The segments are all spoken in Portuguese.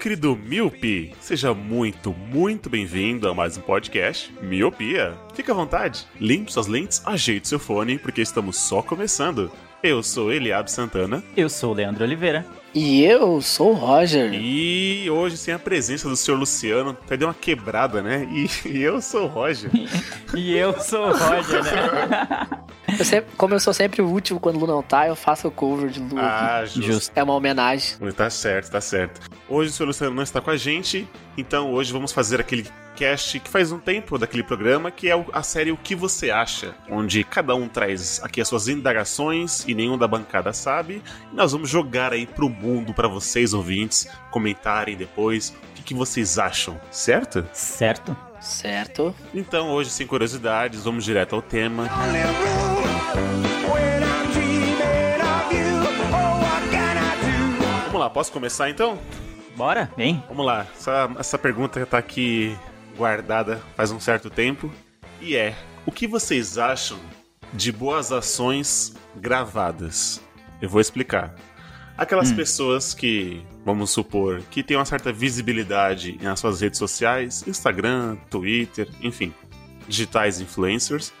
querido Miopi, seja muito, muito bem-vindo a mais um podcast Miopia. Fique à vontade, limpe suas lentes, ajeite seu fone, porque estamos só começando. Eu sou Eliab Santana Eu sou o Leandro Oliveira. E eu sou o Roger. e hoje, sem a presença do senhor Luciano, até deu uma quebrada, né? E, e eu sou o Roger. E eu sou o Roger, né? Eu sempre- como eu sou sempre o último quando o Lu não tá, eu faço o cover de Lu. Ah, justo. Justo. É uma homenagem. Tá certo, tá certo. Hoje o senhor Luciano não está com a gente, então hoje vamos fazer aquele cast que faz um tempo daquele programa, que é a série O Que Você Acha, onde cada um traz aqui as suas indagações e nenhum da bancada sabe, e nós vamos jogar aí pro mundo, para vocês ouvintes, comentarem depois o que, que vocês acham, certo? Certo. Certo? Então hoje, sem curiosidades, vamos direto ao tema. Vamos lá, posso começar então? Bora, vem. Vamos lá, essa, essa pergunta tá aqui guardada faz um certo tempo. E é: o que vocês acham de boas ações gravadas? Eu vou explicar. Aquelas pessoas que, vamos supor, que têm uma certa visibilidade nas suas redes sociais, Instagram, Twitter, enfim, digitais influencers,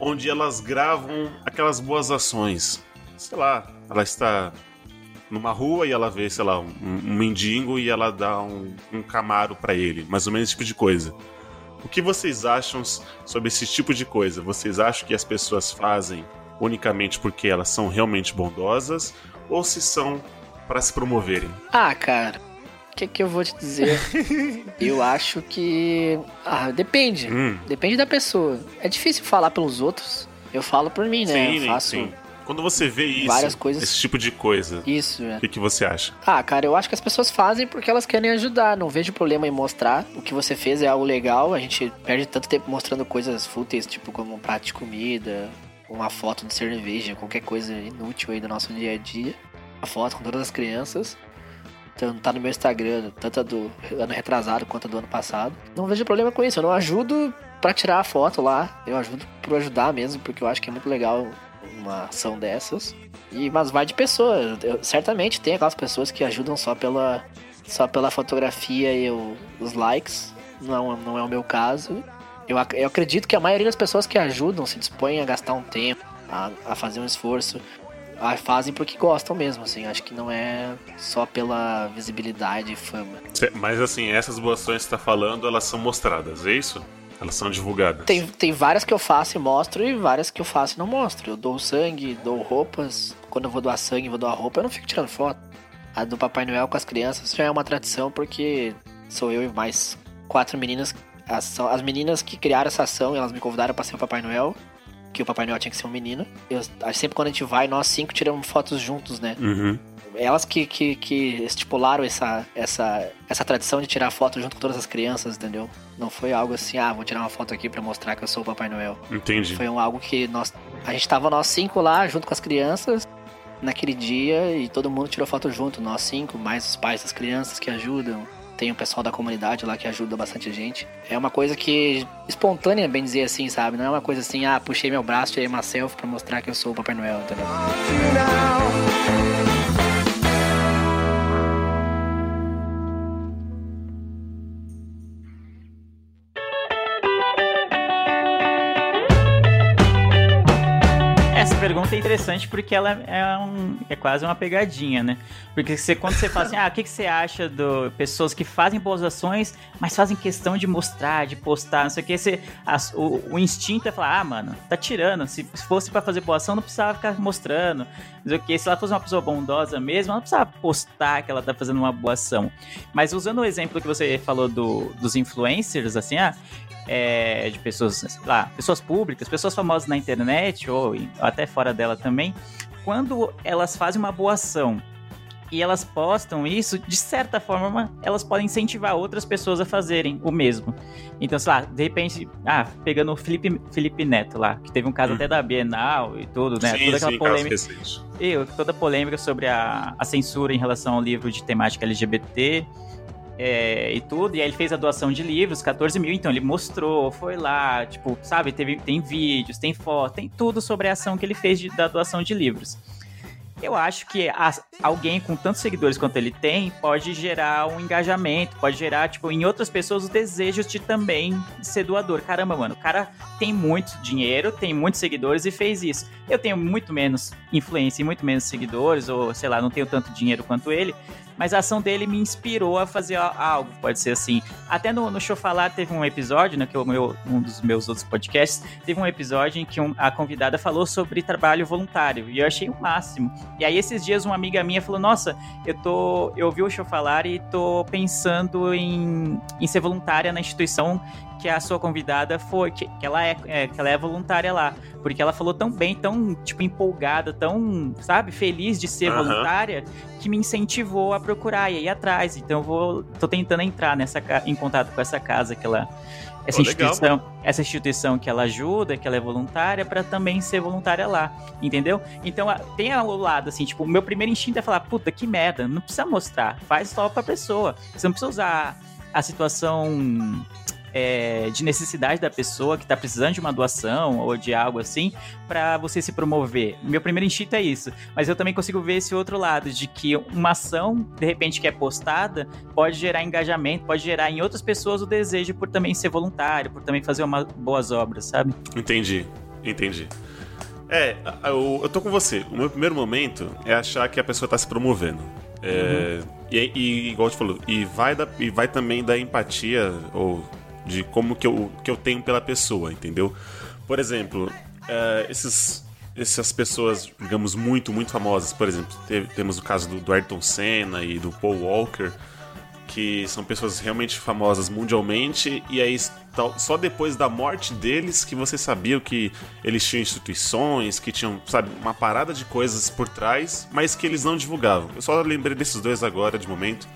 onde elas gravam aquelas boas ações. Sei lá, ela está numa rua e ela vê, sei lá, um, um mendigo e ela dá um, um camaro pra ele, mais ou menos esse tipo de coisa. O que vocês acham sobre esse tipo de coisa? Vocês acham que as pessoas fazem unicamente porque elas são realmente bondosas ou se são para se promoverem? Ah, cara. O que, que eu vou te dizer? eu acho que. Ah, depende. Hum, Depende da pessoa. É difícil falar pelos outros. Eu falo por mim, né? sim, eu faço sim. Quando você vê isso, várias coisas. esse tipo de coisa, isso, né? o que, que você acha? Ah, cara, eu acho que as pessoas fazem porque elas querem ajudar. Não vejo problema em mostrar. O que você fez é algo legal. A gente perde tanto tempo mostrando coisas fúteis, tipo como um prato de comida, uma foto de cerveja, qualquer coisa inútil aí do nosso dia a dia. A foto com todas as crianças. Então, tá no meu Instagram, tanto a do ano retrasado quanto a do ano passado. Não vejo problema com isso. Eu não ajudo pra tirar a foto lá. Eu ajudo por ajudar mesmo, porque eu acho que é muito legal uma ação dessas. E, mas vai de pessoa. Eu- certamente tem aquelas pessoas que ajudam só pela, só pela fotografia e o- os likes. Não, não é o meu caso. Eu, eu acredito que a maioria das pessoas que ajudam se dispõem a gastar um tempo, a, a fazer um esforço, a- fazem porque gostam mesmo, assim. Acho que não é só pela visibilidade e fama. Mas assim, essas boas ações que você tá falando, elas são mostradas, é isso? Elas são divulgadas. Tem, tem várias que eu faço e mostro e várias que eu faço e não mostro. Eu dou sangue, dou roupas. Quando eu vou doar sangue, vou doar roupa, eu não fico tirando foto. A do Papai Noel com as crianças já é uma tradição porque sou eu e mais quatro meninas. As, são as meninas que criaram essa ação, elas me convidaram pra ser o Papai Noel. Que o Papai Noel tinha que ser um menino. Eu, sempre quando a gente vai, nós cinco tiramos fotos juntos, né? Uhum. Elas que, que, que estipularam essa, essa, essa tradição de tirar foto junto com todas as crianças, entendeu? Não foi algo assim, ah, vou tirar uma foto aqui pra mostrar que eu sou o Papai Noel. Entendi. Foi um algo que nós. A gente tava nós cinco lá, junto com as crianças, naquele dia, e todo mundo tirou foto junto, nós cinco, mais os pais das crianças que ajudam. Tem o pessoal da comunidade lá que ajuda bastante a gente. É uma coisa que. espontânea, bem dizer assim, sabe? Não é uma coisa assim, ah, puxei meu braço, tirei uma selfie pra mostrar que eu sou o Papai Noel, entendeu? Essa pergunta é interessante porque ela é, um, é quase uma pegadinha, né? Porque você, quando você fala assim, ah, o que, que você acha de pessoas que fazem boas ações, mas fazem questão de mostrar, de postar, não sei o que, você, as- o, o instinto é falar, ah, mano, tá tirando. Se fosse pra fazer boa ação, não precisava ficar mostrando. Não sei o que, se ela fosse uma pessoa bondosa mesmo, ela não precisava postar que ela tá fazendo uma boa ação. Mas usando o exemplo que você falou do, dos influencers, assim, ah, é, de pessoas, lá, pessoas públicas, pessoas famosas na internet ou até fora dela também, quando elas fazem uma boa ação e elas postam isso, de certa forma, elas podem incentivar outras pessoas a fazerem o mesmo. Então, sei lá, de repente, ah, pegando o Felipe, Felipe Neto lá, que teve um caso Hum. até da Bienal e tudo, né? sim, Toda aquela sim, polêmica. recente. E toda a polêmica sobre a, a censura em relação ao livro de temática LGBT é, e tudo. E aí ele fez a doação de livros, 14 mil. Então ele mostrou, foi lá, tipo, sabe? Teve, tem vídeos, tem foto, tem tudo sobre a ação que ele fez de- da doação de livros. Eu acho que a- alguém com tantos seguidores quanto ele tem pode gerar um engajamento, pode gerar, tipo, em outras pessoas o desejo de também ser doador. Caramba, mano, o cara tem muito dinheiro, tem muitos seguidores e fez isso. Eu tenho muito menos influência e muito menos seguidores, ou sei lá, não tenho tanto dinheiro quanto ele, mas a ação dele me inspirou a fazer algo, pode ser assim. Até no, no Show Falar teve um episódio, né, que é meu, um dos meus outros podcasts, teve um episódio em que um- a convidada falou sobre trabalho voluntário, e eu achei o máximo. E aí esses dias uma amiga minha falou, nossa, eu tô, eu ouvi o Show Falar e tô pensando em, em ser voluntária na instituição que a sua convidada foi, que, que ela é, é, que ela é voluntária lá, porque ela falou tão bem, tão tipo empolgada, tão, sabe, feliz de ser Aham. voluntária, que me incentivou a procurar e ir atrás. Então eu vou, tô tentando entrar nessa em contato com essa casa que ela essa legal, instituição, essa instituição que ela ajuda, que ela é voluntária, para também ser voluntária lá, entendeu? Então tem o lado assim, tipo, o meu primeiro instinto é falar, puta, que merda, não precisa mostrar, faz só pra pessoa. Você não precisa usar a situação é, de necessidade da pessoa que tá precisando de uma doação ou de algo assim para você se promover. Meu primeiro instinto é isso, mas eu também consigo ver esse outro lado de que uma ação de repente que é postada pode gerar engajamento, pode gerar em outras pessoas o desejo por também ser voluntário, por também fazer uma, boas obras, sabe? Entendi, entendi. É, eu, eu tô com você. O meu primeiro momento é achar que a pessoa tá se promovendo. É, e, e, igual você falou, e vai, da, e vai também da empatia ou de como que eu, que eu tenho pela pessoa, entendeu? Por exemplo, é, esses, essas pessoas, digamos, muito, muito famosas, por exemplo, te- temos o caso do, do Ayrton Senna e do Paul Walker, que são pessoas realmente famosas mundialmente, e aí só depois da morte deles que você sabia que eles tinham instituições, que tinham, sabe, uma parada de coisas por trás, mas que eles não divulgavam. Eu só lembrei desses dois agora, de momento,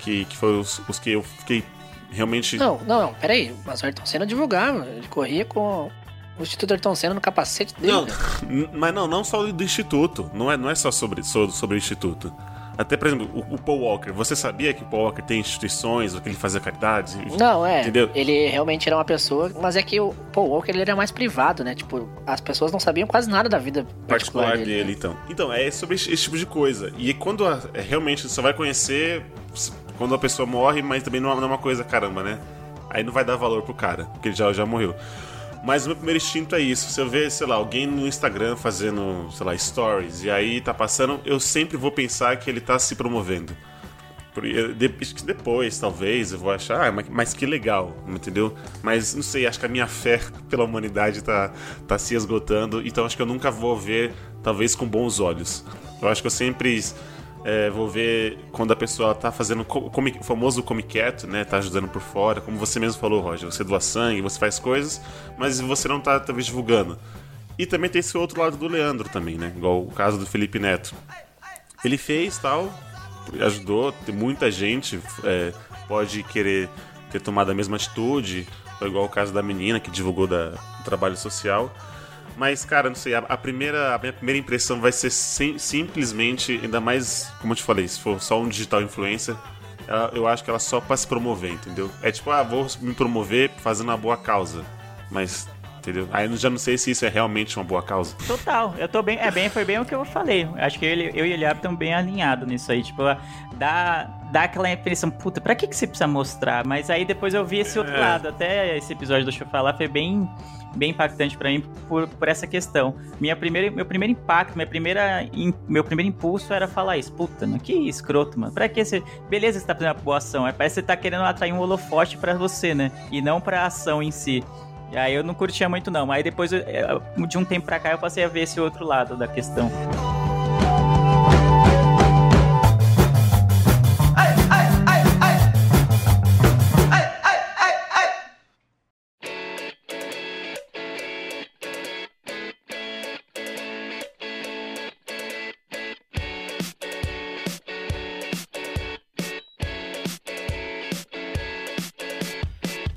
que, que foram os, os que eu fiquei realmente. Não, não, não, peraí. Mas o Ayrton Senna divulgava. Ele corria com o Instituto Ayrton Senna no capacete dele. Não, né? mas não, não só do instituto. Não é, não é só sobre, so- sobre o instituto. Até, por exemplo, o, o Paul Walker. Você sabia que o Paul Walker tem instituições, ou que ele fazia caridade? Não, é. Entendeu? Ele realmente era uma pessoa. Mas é que o Paul Walker ele era mais privado, né? Tipo, as pessoas não sabiam quase nada da vida particular, particular dele. dele, então. Então, é sobre esse, esse tipo de coisa. E quando a- é, realmente você só vai conhecer quando a pessoa morre, mas também não é uma coisa caramba, né? Aí não vai dar valor pro cara, porque ele já, já morreu. Mas o meu primeiro instinto é isso. Se eu ver, sei lá, alguém no Instagram fazendo, sei lá, stories, e aí tá passando, eu sempre vou pensar que ele tá se promovendo. Depois, talvez, eu vou achar, ah, mas, mas que legal, entendeu? Mas não sei, acho que a minha fé pela humanidade tá, tá se esgotando, então acho que eu nunca vou ver, talvez, com bons olhos. Eu acho que eu sempre é, vou ver quando a pessoa tá fazendo o famoso come quieto, né? Tá ajudando por fora, como você mesmo falou, Roger. Você doa sangue, você faz coisas, mas você não tá, talvez, divulgando. E também tem esse outro lado do Leandro também, né? Igual o caso do Felipe Neto. Ele fez tal, ajudou, tem muita gente é, pode querer ter tomado a mesma atitude, igual o caso da menina que divulgou da, do trabalho social. Mas, cara, não sei, a, a primeira, a minha primeira impressão vai ser sim- simplesmente, ainda mais, como eu te falei, se for só um digital influencer, ela- eu acho que ela só pra se promover, entendeu? É tipo, ah, vou me promover fazendo uma boa causa. Mas, entendeu? Aí eu já não sei se isso é realmente uma boa causa. Total, eu tô bem, é bem, foi bem o que eu falei. Acho que eu, e- eu e o Eliab estamos bem alinhados nisso aí, tipo, dá, dá aquela impressão, puta, pra que, que você precisa mostrar? Mas aí depois eu vi esse outro É. lado, até esse episódio do falar foi bem, bem impactante pra mim por, por essa questão. Minha primeira, meu primeiro impacto, minha primeira, im- meu primeiro impulso era falar isso, puta, mano, que escroto, mano. Pra que você, beleza, você tá fazendo uma boa ação, é, parece que você tá querendo atrair um holofote pra você, né? E não pra ação em si. E aí eu não curtia muito não, aí depois de um tempo pra cá eu passei a ver esse outro lado da questão.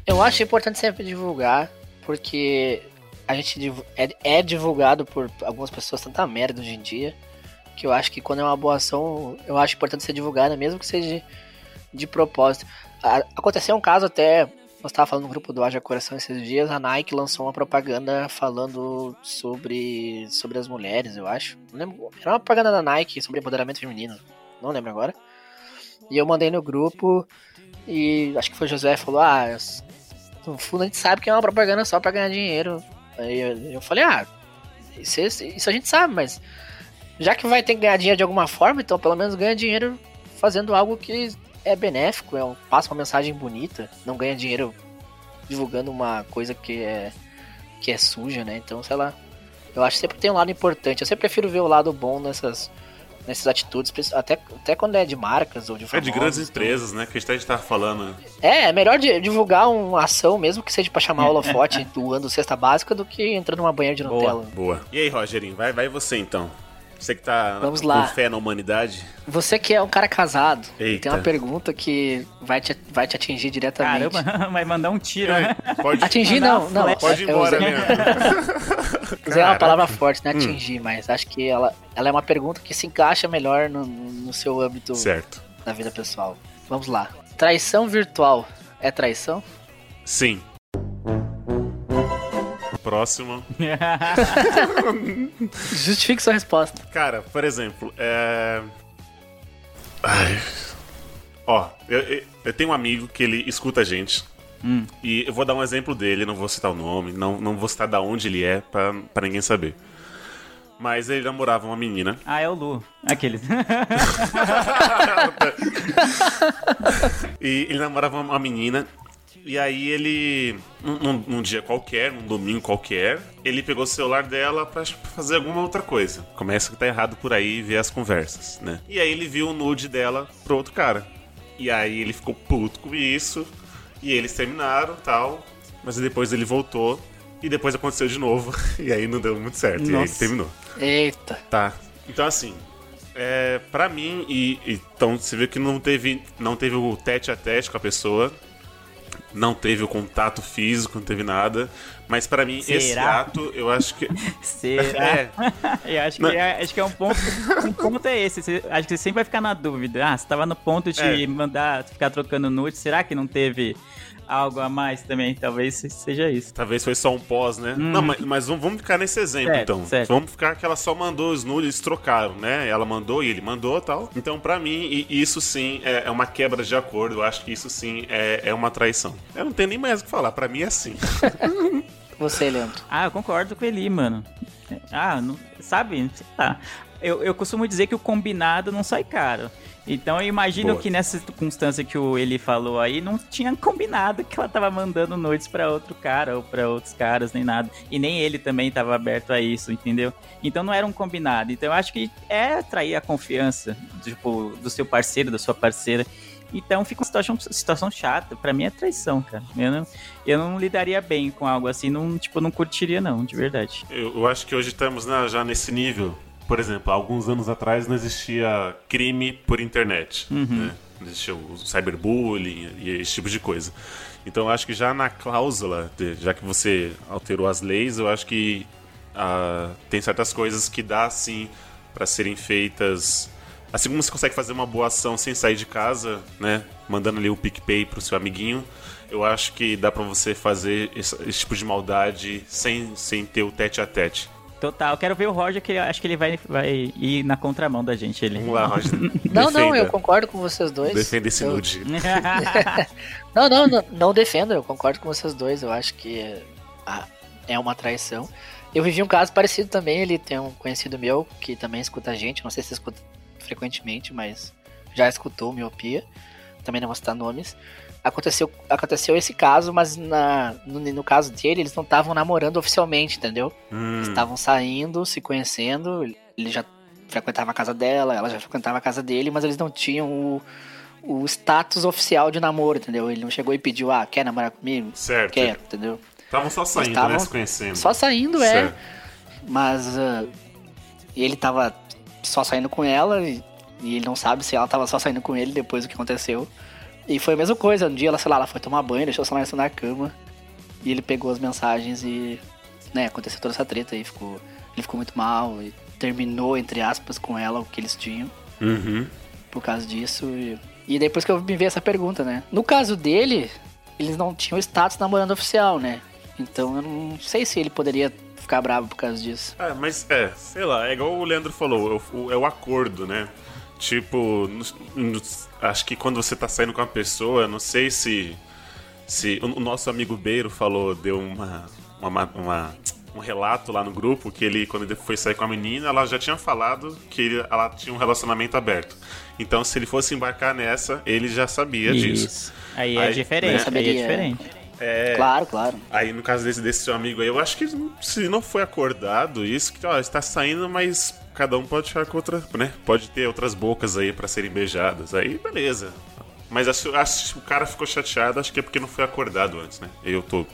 Eu acho importante sempre divulgar, porque a gente é, é divulgado por algumas pessoas tanta merda hoje em dia, que eu acho que quando é uma boa ação, eu acho importante ser divulgada, mesmo que seja de, de propósito. Aconteceu um caso até, nós estava falando no grupo do Haja Coração esses dias, a Nike lançou uma propaganda falando sobre, sobre as mulheres, eu acho. Não lembro, era uma propaganda da Nike sobre empoderamento feminino, não lembro agora. E eu mandei no grupo e acho que foi o José falou, ah, a gente sabe que é uma propaganda só pra ganhar dinheiro. Aí eu, eu falei, ah, isso, isso a gente sabe, mas já que vai ter que ganhar dinheiro de alguma forma, então pelo menos ganha dinheiro fazendo algo que é benéfico, é um, passa uma mensagem bonita, não ganha dinheiro divulgando uma coisa que é que é suja, né? Então, sei lá. Eu acho que sempre tem um lado importante. Eu sempre prefiro ver o lado bom nessas nessas atitudes, até, até quando é de marcas ou de É de famosos, grandes então- empresas, né? Que a gente tava falando. é, é melhor di- divulgar uma ação, mesmo que seja pra chamar o holofote doando cesta básica, do que entrando numa banheira de Boa. Nutella. Boa. E aí, Rogerinho, vai, vai você então. Você que tá Vamos com lá. fé na humanidade. Você que é um cara casado, Eita. tem uma pergunta que vai te, vai te atingir diretamente. Caramba, vai mandar um tiro, né? Pode, Atingir não, não. flecha. pode ir embora, usei- né? Usei uma palavra forte, Hum. né? Atingir, mas acho que ela, ela é uma pergunta que se encaixa melhor no, no seu âmbito Certo. da vida pessoal. Vamos lá. Traição virtual é traição? Sim. Próximo. Justifique sua resposta. Cara, por exemplo, é. Ai. Ó, eu, eu- eu tenho um amigo que ele escuta a gente. Hum. E eu vou dar um exemplo dele, não vou citar o nome, não, não vou citar da onde ele é, pra, pra ninguém saber. Mas ele namorava uma menina. Ah, é o Lu. Aqueles. E ele namorava uma menina. E aí ele, num, num- num dia qualquer, num domingo qualquer, ele pegou o celular dela pra fazer alguma outra coisa. Começa que tá errado por aí ver as conversas, né? E aí ele viu o nude dela pro outro cara. E aí ele ficou puto com isso. E eles terminaram tal. Mas depois ele voltou. E depois aconteceu de novo. E aí não deu muito certo. E aí ele Nossa. terminou. Eita. Tá. Então assim, é, para mim e, e- então você vê que não teve não teve o tete a tete com a pessoa, não teve o contato físico, não teve nada, mas pra mim esse Será? ato eu acho que Será? é, Eu acho que, é, acho que é um ponto. Um ponto é esse. Você- acho que você sempre vai ficar na dúvida. Ah, você tava no ponto de É. mandar ficar trocando nude. Será que não teve algo a mais também? Talvez seja isso. talvez foi só um pós, né? Não, mas, mas vamos, vamos ficar nesse exemplo Hum. Certo, então. certo. Vamos ficar que ela só mandou os nudes, trocaram, né? Ela mandou e ele mandou, tal. Então pra mim isso sim é, é uma quebra de acordo. Eu acho que isso sim é, é uma traição. Eu não tenho nem mais o que falar. Pra mim é assim. Você, Leandro. Ah, eu concordo com ele, mano. Ah, não, sabe? Lá. Eu, eu costumo dizer que o combinado não sai caro. Então eu imagino Boa. que nessa circunstância que o ele falou aí, não tinha combinado que ela tava mandando noites pra outro cara ou pra outros caras, nem nada. E nem ele também tava aberto a isso, entendeu? Então não era um combinado. Então eu acho que é atrair a confiança, tipo, do seu parceiro, da sua parceira. Então fica uma situação, situação chata. Pra mim é traição, cara. Eu não, eu não lidaria bem com algo assim. Não, tipo, não curtiria, não, de verdade. Eu, eu acho que hoje estamos na- já nesse nível. Por exemplo, alguns anos atrás não existia crime por internet. Né? Não existia o cyberbullying e esse tipo de coisa. Então eu acho que já na cláusula, de- já que você alterou as leis, eu acho que ah, tem certas coisas que dá sim para serem feitas. Assim como você consegue fazer uma boa ação sem sair de casa, né? Mandando ali o PicPay pro seu amiguinho. Eu acho que dá pra você fazer esse, esse tipo de maldade sem, sem ter o tete a tete. Total, quero ver o Roger, que eu acho que ele vai, vai ir na contramão da gente. Ele. Vamos lá, Roger. Não, não, eu concordo com vocês dois. Defenda esse Eu- nude. Não, não, não, não defendo, eu concordo com vocês dois. Eu acho que é uma traição. Eu vivi um caso parecido também. Ele tem um conhecido meu que também escuta a gente. Não sei se escuta frequentemente, mas já escutou miopia. Também não vou citar nomes. Aconteceu, aconteceu esse caso, mas na, no, no caso dele, eles não estavam namorando oficialmente, entendeu? Hum, Eles estavam saindo, se conhecendo. Ele já frequentava a casa dela, ela já frequentava a casa dele, mas eles não tinham o, o status oficial de namoro, entendeu? Ele não chegou e pediu, ah, quer namorar comigo? certo. Quero, entendeu? Estavam só saindo, Estavam né? Se conhecendo. Só saindo, é. Certo. Mas ah, ele tava só saindo com ela e, e ele não sabe se ela tava só saindo com ele depois do que aconteceu. E foi a mesma coisa. Um dia ela, sei lá, ela foi tomar banho, deixou o celular na cama. E ele pegou as mensagens e. né, aconteceu toda essa treta aí. Ficou, ele ficou muito mal e terminou, entre aspas, com ela o que eles tinham Uhum. por causa disso. E, e depois que eu me vi essa pergunta, né? No caso dele, eles não tinham status namorando oficial, né? Então eu não sei se ele poderia ficar bravo por causa disso. É, mas é, sei lá, é igual o Leandro falou, é o, é o acordo, né? Tipo, acho que quando você tá saindo com uma pessoa, não sei se. se o, nosso amigo Beiro falou, deu uma, uma, uma- um relato lá no grupo que ele, quando ele foi sair com a menina, ela já tinha falado que ele- ela tinha um relacionamento aberto. Então, se ele fosse embarcar nessa, ele já sabia disso. Isso. Aí é Aí, diferente, né? aí é diferente. É, Claro, claro. Aí, no caso desse, desse seu amigo aí, eu acho que se não foi acordado isso, que ó, está saindo, mas cada um pode ficar com outra, né? Pode ter outras bocas aí pra serem beijadas. Aí, beleza. Mas acho, acho o cara ficou chateado, acho que é porque não foi acordado antes, né? Eu tô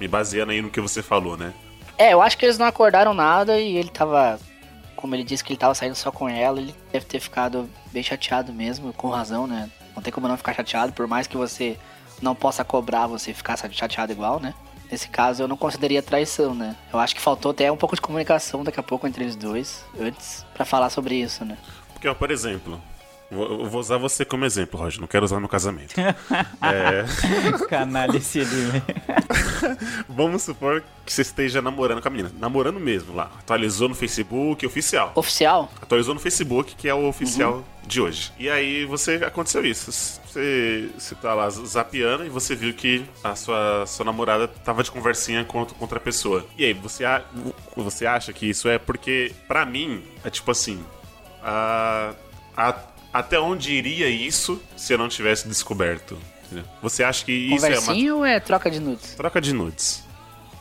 me baseando aí no que você falou, né? É, eu acho que eles não acordaram nada e ele tava. Como ele disse que ele tava saindo só com ela, ele deve ter ficado bem chateado mesmo, com razão, né? Não tem como não ficar chateado, por mais que você não possa cobrar você ficar chateado igual, né? Nesse caso eu não consideraria traição, né? Eu acho que faltou até um pouco de comunicação daqui a pouco entre eles dois, antes, pra falar sobre isso, né? Porque, ó, por exemplo, vou- eu vou usar você como exemplo, Roger, não quero usar no casamento. é, Canalha esse ali, velho. vamos supor que você esteja namorando com a menina. Namorando mesmo lá. Atualizou no Facebook, oficial. Oficial? atualizou no Facebook, que é o oficial de hoje. E aí você aconteceu isso. Você, você tá lá zapeando e você viu que a sua, sua namorada tava de conversinha com, outra- com outra pessoa. E aí, você, a- você acha que isso é porque, pra mim, é tipo assim. a- a- até onde iria isso se eu não tivesse descoberto? Entendeu? Você acha que isso é uma Conversinha ou é troca de nudes? troca de nudes?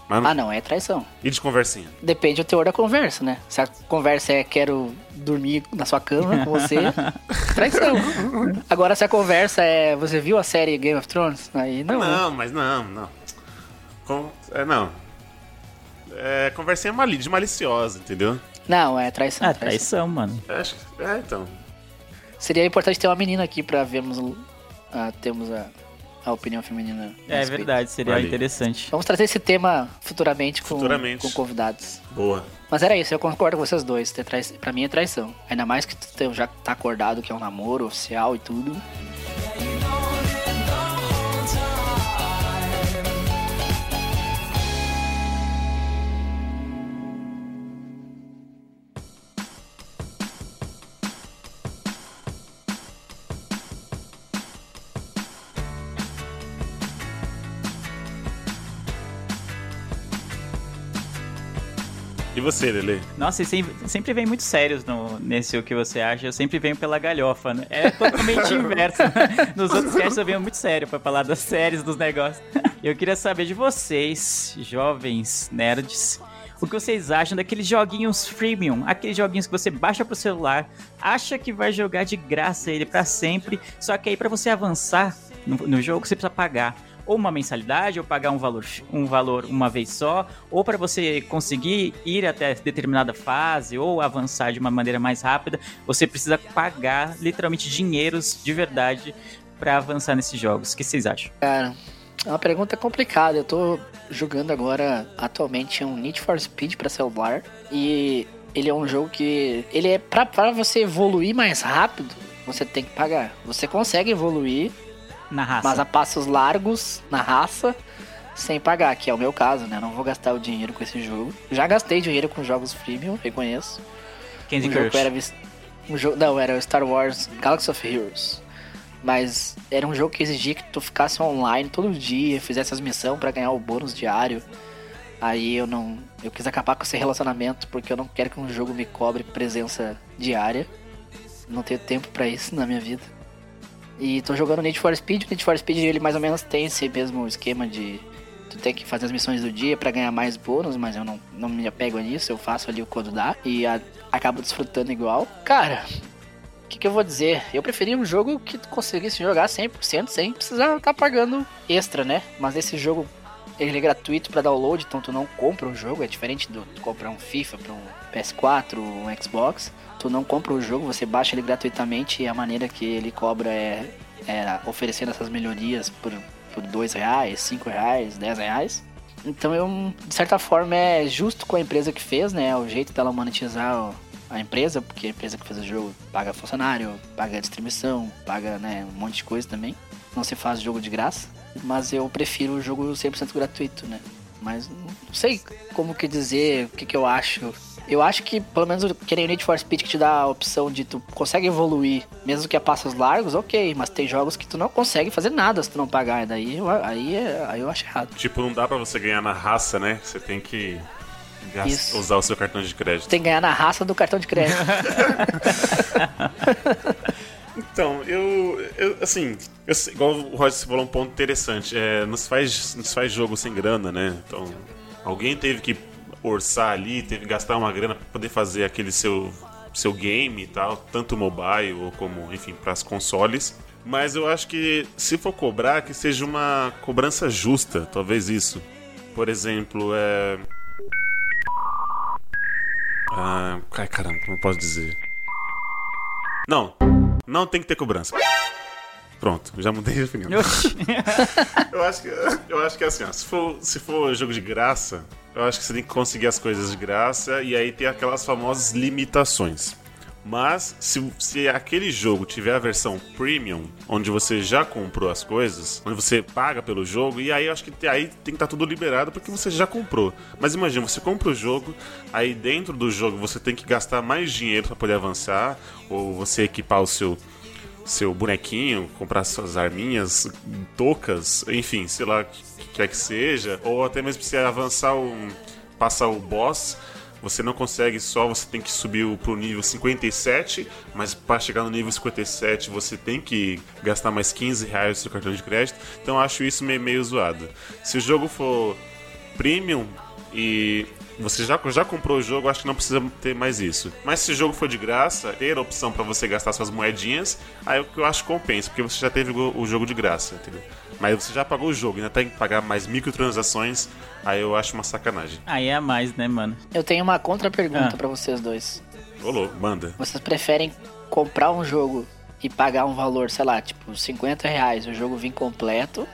Mas, Ah, não, é traição. E de conversinha? Depende do teor da conversa, né? Se a conversa é quero dormir na sua cama com você, traição. Agora, se a conversa é você viu a série Game of Thrones, aí não. Não, mas não, não. Com- é, não. É, conversinha mali, de maliciosa, entendeu? Não, é traição. Ah, traição. traição, mano. É, acho que- é, então. Seria importante ter uma menina aqui pra vermos ah, termos a, a opinião feminina. É respeito. verdade, seria Vale. interessante. Vamos trazer esse tema futuramente com, Futuramente. com convidados. Boa. Mas era isso, eu concordo com vocês dois. Pra mim é traição. Ainda mais que tu já tá acordado que é um namoro oficial e tudo. Você, Lele? Nossa, e sempre, sempre vem muito sérios no, nesse o que você acha. Eu sempre venho pela galhofa, né? É totalmente inverso. Nos outros casts eu venho muito sério pra falar das séries, dos negócios. Eu queria saber de vocês, jovens nerds, o que vocês acham daqueles joguinhos freemium, aqueles joguinhos que você baixa pro celular, acha que vai jogar de graça ele pra sempre, só que aí pra você avançar no, no jogo você precisa pagar ou uma mensalidade, ou pagar um valor, um valor uma vez só, ou para você conseguir ir até determinada fase ou avançar de uma maneira mais rápida, você precisa pagar literalmente dinheiros de verdade para avançar nesses jogos. O que vocês acham? Cara, é uma pergunta complicada. Eu tô jogando agora atualmente um Need for Speed pra celular e ele é um jogo que ele é pra você evoluir mais rápido, você tem que pagar. Você consegue evoluir, Na raça. mas a passos largos na raça sem pagar, que é o meu caso, né? Não vou gastar o dinheiro com esse jogo. Já gastei dinheiro com jogos freemium, reconheço. Candy um Crush. era um jogo não era o Star Wars Galaxy of Heroes mas era um jogo que exigia que tu ficasse online todo dia fizesse as missões pra ganhar o bônus diário aí eu não eu quis acabar com esse relacionamento porque eu não quero que um jogo me cobre presença diária não tenho tempo pra isso na minha vida e tô jogando Need for Speed Need for Speed ele mais ou menos tem esse mesmo esquema de tu tem que fazer as missões do dia pra ganhar mais bônus, mas eu não, não me apego nisso, eu faço ali o quando dá e a- acabo desfrutando igual. Cara, o que, que eu vou dizer? Eu preferia um jogo que tu conseguisse jogar 100% sem precisar estar pagando extra, né? Mas esse jogo ele é gratuito pra download, então tu não compra o jogo, é diferente do comprar um FIFA pra um PS4, um Xbox. Tu não compra o jogo, você baixa ele gratuitamente e a maneira que ele cobra é é, oferecendo essas melhorias por, por dois reais, cinco reais, dez reais. Então eu, de certa forma, é justo com a empresa que fez, né? O jeito dela monetizar a empresa, porque a empresa que fez o jogo paga funcionário, paga distribuição, paga né, um monte de coisa também. Não se faz jogo de graça, mas eu prefiro o jogo 100% gratuito, né? Mas não sei como que dizer, o que, que eu acho. Eu acho que, pelo menos, que nem o Need for Speed que te dá a opção de tu consegue evoluir, mesmo que a passos largos, ok. Mas tem jogos que tu não consegue fazer nada se tu não pagar. E daí, eu- aí, é- aí eu acho errado. Tipo, não dá pra você ganhar na raça, né? Você tem que Isso. usar o seu cartão de crédito. Tem que ganhar na raça do cartão de crédito. Então, eu, eu assim, eu igual o Roger falou um ponto interessante, é, nos faz, nos faz jogo sem grana, né? Então, alguém teve que orçar ali, teve que gastar uma grana pra poder fazer aquele seu seu game e tal, tanto mobile ou como, enfim, para as consoles. Mas eu acho que se for cobrar, que seja uma cobrança justa, talvez isso. Por exemplo, é Ah, ai caramba, como posso dizer? Não, não tem que ter cobrança. Pronto, já mudei de opinião. Eu acho que, eu acho que é assim, ó, se for, se for jogo de graça, eu acho que você tem que conseguir as coisas de graça e aí tem aquelas famosas limitações. Mas se, se aquele jogo tiver a versão premium, onde você já comprou as coisas, onde você paga pelo jogo, e aí eu acho que aí tem que estar tudo liberado porque você já comprou. Mas imagina, você compra o jogo, aí dentro do jogo você tem que gastar mais dinheiro para poder avançar, ou você equipar o seu seu bonequinho, comprar suas arminhas, toucas, enfim, sei lá o que que quer que seja, ou até mesmo você avançar um. passar o boss, você não consegue só, você tem que subir pro nível 57, mas para chegar no nível 57 você tem que gastar mais 15 reais no seu cartão de crédito, então acho isso meio, meio zoado. Se o jogo for premium e você já, já comprou o jogo, acho que não precisa ter mais isso. Mas se o jogo for de graça, ter a opção para você gastar suas moedinhas, aí o que eu acho que compensa, porque você já teve o, jogo de graça, entendeu? Mas você já pagou o jogo, ainda tem que pagar mais microtransações, aí eu acho uma sacanagem. Aí é a mais, né, mano? Eu tenho uma contra-pergunta Ah. pra vocês dois. Ô, manda. Vocês preferem comprar um jogo e pagar um valor, sei lá, tipo 50 reais, o jogo vir completo?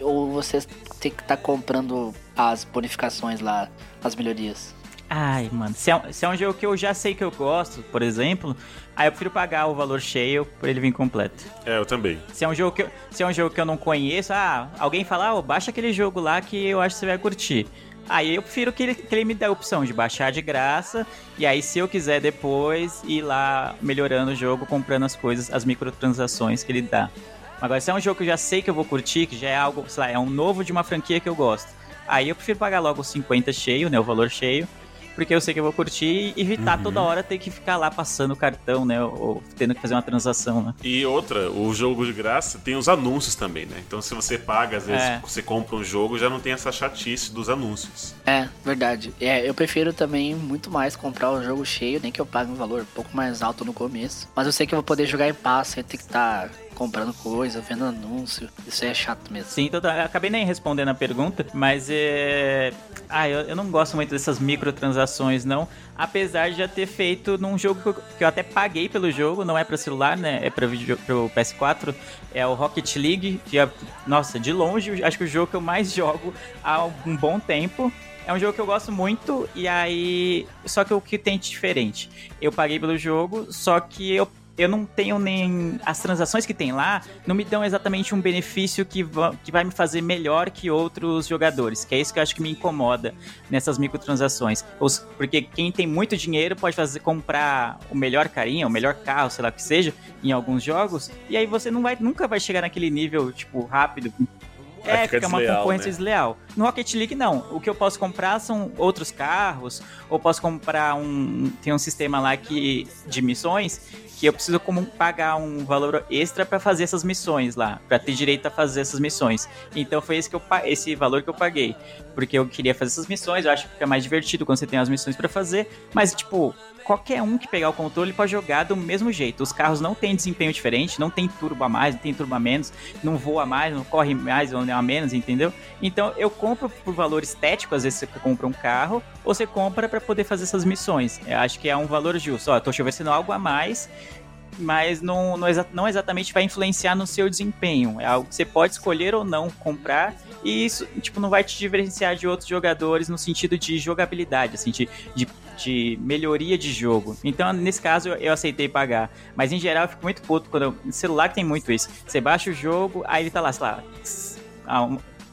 Ou vocês têm que estar comprando as bonificações lá, as melhorias? Ai, mano, se é, um- se é um jogo que eu já sei que eu gosto, por exemplo, aí eu prefiro pagar o valor cheio por ele vir completo. É, eu também. Se é um jogo que eu, se é um jogo que eu não conheço, ah, alguém fala, ah, baixa aquele jogo lá que eu acho que você vai curtir. Aí eu prefiro que ele, que ele me dê a opção de baixar de graça, e aí se eu quiser depois ir lá melhorando o jogo, comprando as coisas, as microtransações que ele dá. Agora, se é um jogo que eu já sei que eu vou curtir, que já é algo, sei lá, é um novo de uma franquia que eu gosto, aí eu prefiro pagar logo os 50 cheio, né, o valor cheio, porque eu sei que eu vou curtir e evitar toda hora ter que ficar lá passando o cartão, né, ou tendo que fazer uma transação, né. E outra, o jogo de graça tem os anúncios também, né? Então se você paga, às vezes É. você compra um jogo, já não tem essa chatice dos anúncios. É, verdade. É, eu prefiro também muito mais comprar o jogo cheio, nem que eu pague um valor um pouco mais alto no começo. Mas eu sei que eu vou poder jogar em paz sem ter que estar comprando coisa, vendo anúncio. Isso é chato mesmo. Sim, total. Eu acabei nem respondendo a pergunta, mas é. Ah, eu, eu não gosto muito dessas microtransações, não. Apesar de já ter feito num jogo que eu, que eu até paguei pelo jogo, não é pra celular, né? É vídeo, pro PS4. É o Rocket League. Que é, nossa, de longe, acho que o jogo que eu mais jogo há um bom tempo. É um jogo que eu gosto muito, e aí. Só que o que tem de diferente? Eu paguei pelo jogo, só que eu eu não tenho nem. As transações que tem lá não me dão exatamente um benefício que, va- que vai me fazer melhor que outros jogadores. Que é isso que eu acho que me incomoda nessas microtransações. Os- Porque quem tem muito dinheiro pode fazer comprar o melhor carinha, o melhor carro, sei lá o que seja, em alguns jogos. E aí você não vai, nunca vai chegar naquele nível, tipo, rápido. É, fica fica uma desleal, concorrência né? desleal. No Rocket League, não. O que eu posso comprar são outros carros, ou posso comprar um. Tem um sistema lá que, de missões que eu preciso como pagar um valor extra pra fazer essas missões lá, Pra ter direito a fazer essas missões. Então foi esse que eu esse valor que eu paguei, porque eu queria fazer essas missões, eu acho que fica mais divertido quando você tem as missões pra fazer, mas tipo, qualquer um que pegar o controle pode jogar do mesmo jeito. Os carros não têm desempenho diferente, não tem turbo a mais, não tem turbo a menos, não voa mais, não corre mais ou a menos, entendeu? Então eu compro por valor estético, às vezes você compra um carro, ou você compra pra poder fazer essas missões. Eu acho que é um valor justo. Ó, eu tô oferecendo algo a mais mas não, não, exa- não exatamente vai influenciar no seu desempenho. É algo que você pode escolher ou não comprar. E isso, tipo, não vai te diferenciar de outros jogadores no sentido de jogabilidade, assim, de, de, de melhoria de jogo. Então, nesse caso, eu, aceitei pagar. Mas em geral, eu fico muito puto quando. Eu, celular tem muito isso. Você baixa o jogo, aí ele tá lá, sei lá.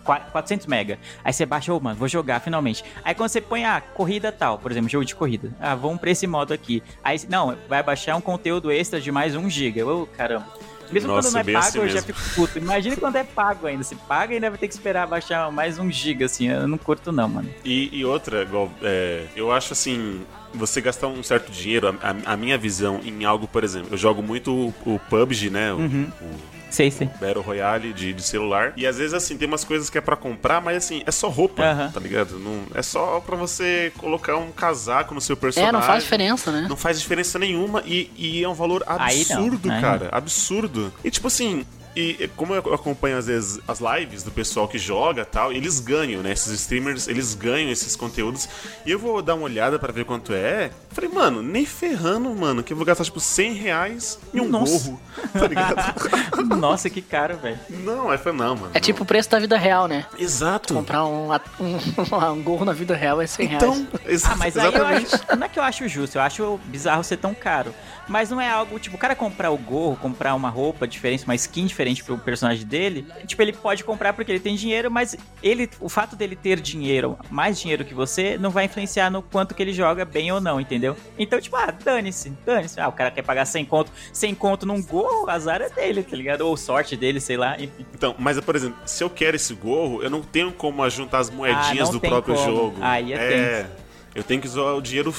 400 mega. Aí você baixa, ô mano, vou jogar finalmente. Aí quando você põe a corrida tal, por exemplo, jogo de corrida. Ah, vamos pra esse modo aqui. Aí, não, vai baixar um conteúdo extra de mais um giga. Ô, caramba. Mesmo Nossa, quando não é pago, assim eu já mesmo. fico puto. Imagina quando é pago ainda. Se paga, ainda vai ter que esperar baixar mais um giga, assim. Eu não curto, não, mano. E, e outra, igual, é, eu acho assim, você gastar um certo dinheiro, a, a- a minha visão em algo, por exemplo, eu jogo muito o, o PUBG, né? O, Uhum. o Sei, sei. Battle Royale de, de celular. E às vezes, assim, tem umas coisas que é pra comprar, mas assim, é só roupa, Aham. tá ligado? Não, é só pra você colocar um casaco no seu personagem. É, não faz diferença, né? Não faz diferença nenhuma e, e é um valor Aí não, absurdo, aí cara. Absurdo. E tipo assim. E como eu acompanho às vezes as lives do pessoal que joga e tal, eles ganham, né? Esses streamers, eles ganham esses conteúdos. E eu vou dar uma olhada pra ver quanto é. Falei, mano, nem ferrando, mano, que eu vou gastar tipo 100 reais em um Nossa. gorro, tá ligado? Nossa, que caro, velho. não, aí foi não, mano. É tipo o preço da vida real, né? não. Exato. Comprar um, um, um gorro na vida real é 100 reais. Então, Ah, mas aí eu exatamente. acho. Não é que eu acho justo, eu acho bizarro ser tão caro. Mas não é algo, tipo, o cara comprar o gorro, comprar uma roupa diferente, uma skin diferente pro personagem dele. Tipo, ele pode comprar porque ele tem dinheiro, mas ele, o fato dele ter dinheiro, mais dinheiro que você, não vai influenciar no quanto que ele joga bem ou não, entendeu? Então, tipo, ah, dane-se, dane-se. Ah, o cara quer pagar 100 conto, 100 conto num gorro, azar é dele, tá ligado? Ou sorte dele, sei lá, enfim. Então, mas por exemplo, se eu quero esse gorro, eu não tenho como juntar as moedinhas Ah, do próprio como. jogo. Aí é é. Eu tenho que usar o dinheiro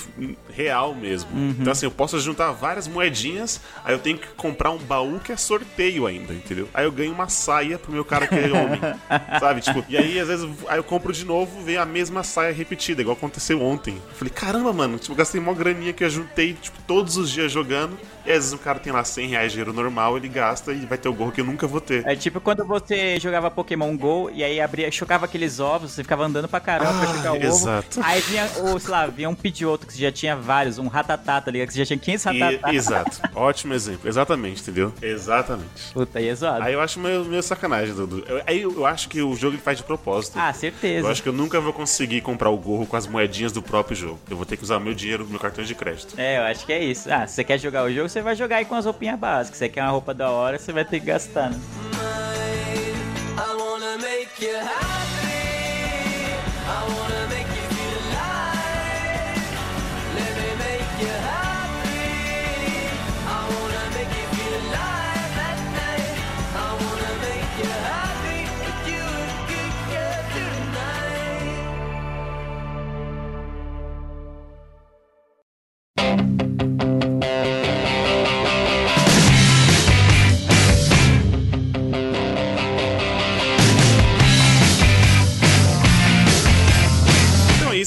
real mesmo. Uhum. Então, assim, eu posso juntar várias moedinhas, aí eu tenho que comprar um baú que é sorteio ainda, entendeu? Aí eu ganho uma saia pro meu cara que é homem. sabe? Tipo, e aí, às vezes, aí eu compro de novo, vem a mesma saia repetida, igual aconteceu ontem. Eu falei, caramba, mano, tipo, eu gastei uma graninha que eu juntei, tipo, todos os dias jogando. E às vezes o cara tem lá 100 reais de dinheiro normal, ele gasta e vai ter o gorro que eu nunca vou ter. É tipo quando você jogava Pokémon GO e aí abria, chocava aqueles ovos, você ficava andando pra caramba pra Ah, chocar o exato. ovo. Aí vinha, ou sei lá, vinha um Pidgeotto que você já tinha vários, um Ratatá, tá ligado? Que você já tinha 500 E- Ratatá. exato. Ótimo exemplo. Exatamente, entendeu? Exatamente. Puta, aí é zoado. Aí eu acho meio, meio sacanagem, Dudu. Eu- Aí eu, eu acho que o jogo ele faz de propósito. Ah, eu certeza. acho que eu nunca vou conseguir comprar o gorro com as moedinhas do próprio jogo. Eu vou ter que usar meu dinheiro, meu cartão de crédito. É, eu acho que é isso. Ah, se você quer jogar o jogo, você vai jogar aí com as roupinhas básicas. Você quer uma roupa da hora, você vai ter que gastar, né?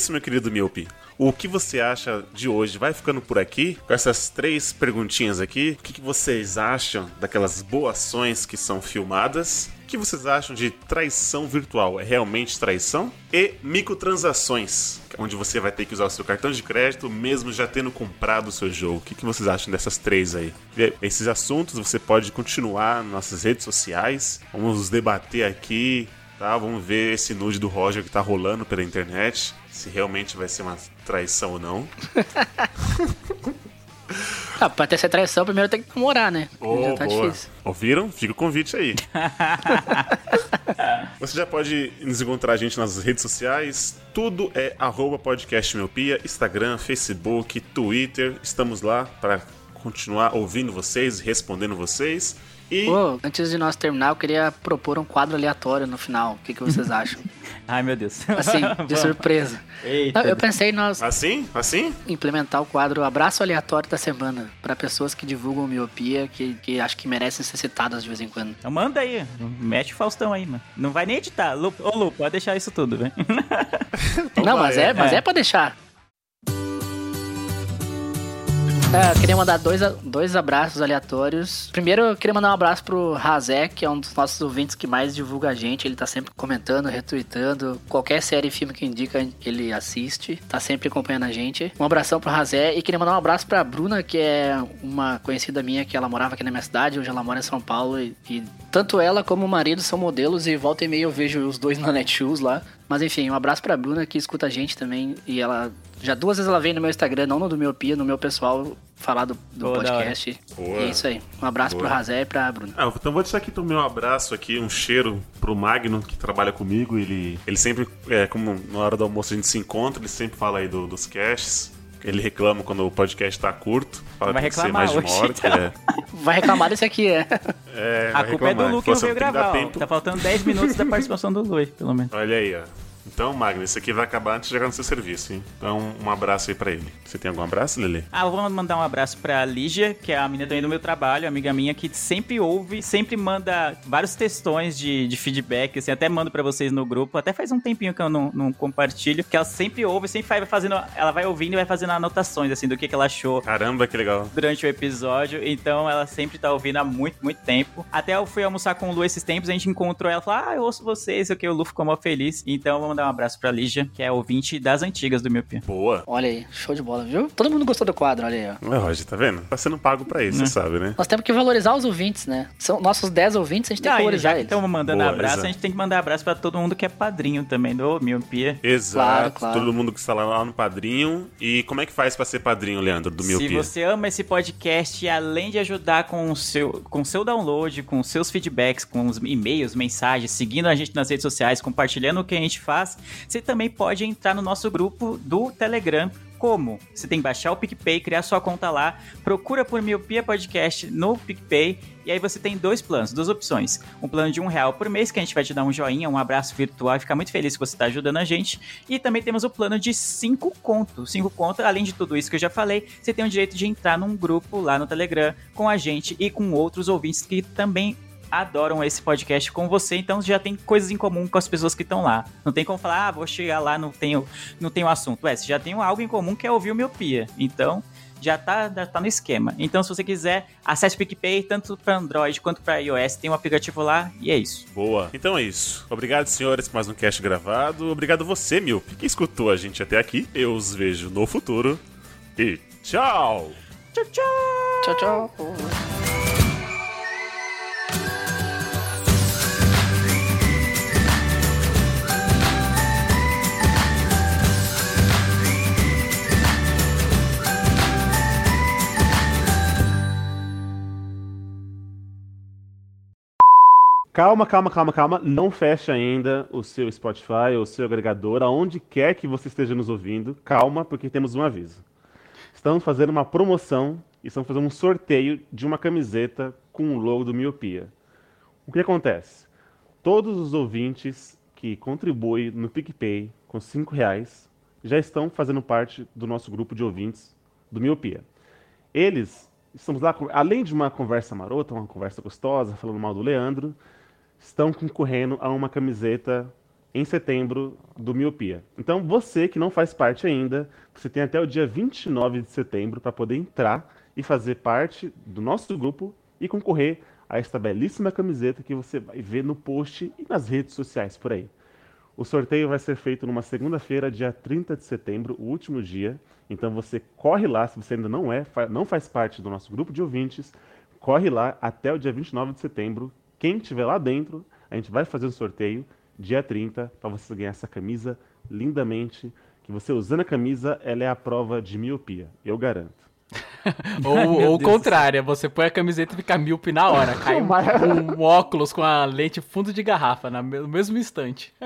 Isso, meu querido Miopi. O que você acha de hoje? Vai ficando por aqui com essas três perguntinhas aqui. O que, vocês acham daquelas boações que são filmadas? O que vocês acham de traição virtual? É realmente traição? E microtransações, onde você vai ter que usar o seu cartão de crédito mesmo já tendo comprado o seu jogo. O que, vocês acham dessas três aí? Esses assuntos você pode continuar nas nossas redes sociais. Vamos debater aqui Tá, vamos ver esse nude do Roger que tá rolando pela internet. Se realmente vai ser uma traição ou não. Ah, pra ter essa traição, primeiro tem que namorar, né? Já tá. Ouviram? Fica o convite aí. Você já pode nos encontrar a gente nas redes sociais. Tudo é arroba podcast miopia, Instagram, Facebook, Twitter. Estamos lá para continuar ouvindo vocês, respondendo vocês. E Pô, antes de nós terminar, eu queria propor um quadro aleatório no final. O que, que vocês acham? Ai, meu Deus. Assim, de surpresa. Eita. Eu pensei em nós assim? Assim? implementar o quadro Abraço Aleatório da Semana para pessoas que divulgam miopia, que, que acho que merecem ser citadas de vez em quando. Então manda aí. Mete o Faustão aí, mano. Não vai nem editar. Lu, ô, Lu, pode deixar isso tudo, velho. Não, mas é, mas é. é pra deixar. É, eu queria mandar dois, dois abraços aleatórios. Primeiro, eu queria mandar um abraço pro Razé, que é um dos nossos ouvintes que mais divulga a gente. Ele tá sempre comentando, retweetando. Qualquer série e filme que indica, ele assiste. Tá sempre acompanhando a gente. Um abração pro Razé. E queria mandar um abraço pra Bruna, que é uma conhecida minha, que ela morava aqui na minha cidade. Hoje ela mora em São Paulo. E, e tanto ela como o marido são modelos. E volta e meia eu vejo os dois na Netshoes lá. Mas enfim, um abraço pra Bruna, que escuta a gente também. E ela... Já duas vezes ela vem no meu Instagram, não no do Miopia, no meu pessoal, falar do, do Boa, podcast. Boa. E é isso aí. Um abraço Boa. pro Razé e pra Bruna. Ah, então vou deixar aqui o meu abraço aqui, um cheiro pro Magno, que trabalha comigo. Ele, ele sempre, é, como na hora do almoço a gente se encontra, ele sempre fala aí do- dos casts. Ele reclama quando o podcast tá curto. Fala Vai que tem que ser reclamar mais de uma hora. então. é, Vai reclamar desse aqui, é. é, A culpa é do reclamar. Lu que não veio gravar. Tá faltando 10 minutos da participação do Lu, pelo menos. Olha aí, ó. Então, Magno, isso aqui vai acabar antes de chegar no seu serviço, hein? Então, um abraço aí pra ele. Você tem algum abraço, Lele? Ah, eu vou mandar um abraço pra Lígia, que é a menina também do meu trabalho, amiga minha, que sempre ouve, sempre manda vários textões de, de feedback, assim, até mando pra vocês no grupo. Até faz um tempinho que eu não, não compartilho, que ela sempre ouve, sempre vai fazendo, ela vai ouvindo e vai fazendo anotações, assim, do que, que ela achou Caramba, que legal. durante o episódio, então ela sempre tá ouvindo há muito, muito tempo. Até eu fui almoçar com o Lu esses tempos, a gente encontrou ela e falou: Ah, eu ouço vocês, sei o que, o Lu ficou mó feliz. Então mandar um abraço pra Lígia, que é ouvinte das antigas do Miopia. Boa. Olha aí, show de bola, viu? Todo mundo gostou do quadro, olha aí, ó. É, Roger, tá vendo? Tá sendo pago pra isso, você sabe, né? Nós temos que valorizar os ouvintes, né? São nossos 10 ouvintes, a gente tem que Ah, valorizar já que eles. estamos mandando Boa, abraço, exato. a gente tem que mandar abraço pra todo mundo que é padrinho também do Miopia. Exato. Claro, claro. Todo mundo que está lá no padrinho. E como é que faz pra ser padrinho, Leandro, do Se Miopia? você ama esse podcast, além de ajudar com o seu, com o seu download, com os seus feedbacks, com os e-mails, mensagens, seguindo a gente nas redes sociais, compartilhando o que a gente faz, você também pode entrar no nosso grupo do Telegram. Como? Você tem que baixar o PicPay, criar sua conta lá, procura por Miopia Podcast no PicPay, e aí você tem dois planos, duas opções. Um plano de um real por mês, que a gente vai te dar um joinha, um abraço virtual e ficar muito feliz que você está ajudando a gente. E também temos o plano de cinco contos. Cinco contos, além de tudo isso que eu já falei, você tem o direito de entrar num grupo lá no Telegram com a gente e com outros ouvintes que também adoram esse podcast com você, então já tem coisas em comum com as pessoas que estão lá. Não tem como falar, ah, vou chegar lá, não tenho, não tenho assunto. É, você já tem algo em comum que é ouvir o Miopia. Então, já tá, já tá no esquema. Então, se você quiser, acesse o PicPay, tanto para Android quanto para iOS, tem um aplicativo lá e é isso. Boa. Então é isso. Obrigado, senhores, por mais um cast gravado. Obrigado você, Miope, que escutou a gente até aqui. Eu os vejo no futuro. E tchau! Tchau, tchau! Tchau, tchau. Calma, calma, calma, calma. Não feche ainda o seu Spotify o seu agregador, aonde quer que você esteja nos ouvindo. Calma, porque temos um aviso. Estamos fazendo uma promoção e estamos fazendo um sorteio de uma camiseta com o logo do Miopia. O que acontece? Todos os ouvintes que contribuem no PicPay com 5 reais já estão fazendo parte do nosso grupo de ouvintes do Miopia. Eles, estamos lá, além de uma conversa marota, uma conversa gostosa, falando mal do Leandro, estão concorrendo a uma camiseta em setembro do Miopia. Então, você que não faz parte ainda, você tem até o dia 29 de setembro para poder entrar e fazer parte do nosso grupo e concorrer a esta belíssima camiseta que você vai ver no post e nas redes sociais por aí. O sorteio vai ser feito numa segunda-feira, dia 30 de setembro, o último dia. Então você corre lá, se você ainda não é, não faz parte do nosso grupo de ouvintes, corre lá até o dia 29 de setembro. Quem estiver lá dentro, a gente vai fazer um sorteio dia 30 para você ganhar essa camisa lindamente, que você usando a camisa, ela é a prova de miopia, eu garanto. Ou ou o contrário, você põe a camiseta e fica míope na hora. Cai um, um óculos com a lente fundo de garrafa no mesmo instante.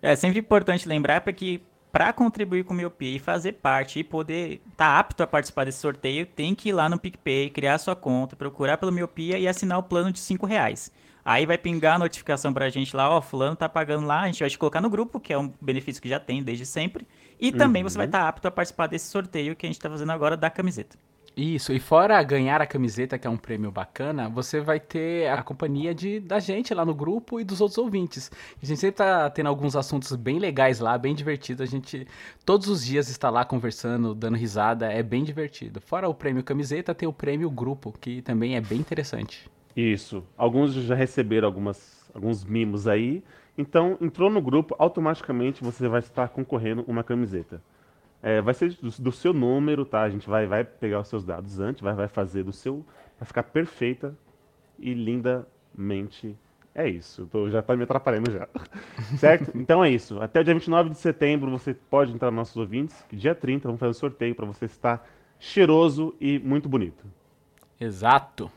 É sempre importante lembrar para que para contribuir com o Miopia e fazer parte e poder estar tá apto a participar desse sorteio, tem que ir lá no PicPay, criar sua conta, procurar pelo Miopia e assinar o plano de 5 reais. Aí vai pingar a notificação pra gente lá, ó, fulano tá pagando lá, a gente vai te colocar no grupo, que é um benefício que já tem desde sempre. E também você vai estar apto a participar desse sorteio que a gente tá fazendo agora da camiseta. Isso, e fora ganhar a camiseta, que é um prêmio bacana, você vai ter a companhia de, da gente lá no grupo e dos outros ouvintes. A gente sempre tá tendo alguns assuntos bem legais lá, bem divertidos. A gente todos os dias está lá conversando, dando risada, é bem divertido. Fora o prêmio camiseta, tem o prêmio grupo, que também é bem interessante. Isso. Alguns já receberam algumas, alguns mimos aí. Então, entrou no grupo, automaticamente você vai estar concorrendo uma camiseta. É, vai ser do, do seu número, tá? A gente vai, vai pegar os seus dados antes, vai, vai fazer do seu. Vai ficar perfeita e lindamente. É isso. Eu tô- já tá me atrapalhando já. certo? Então é isso. Até o dia 29 de setembro você pode entrar nos nossos ouvintes. Dia 30 vamos fazer um sorteio para você estar cheiroso e muito bonito. Exato.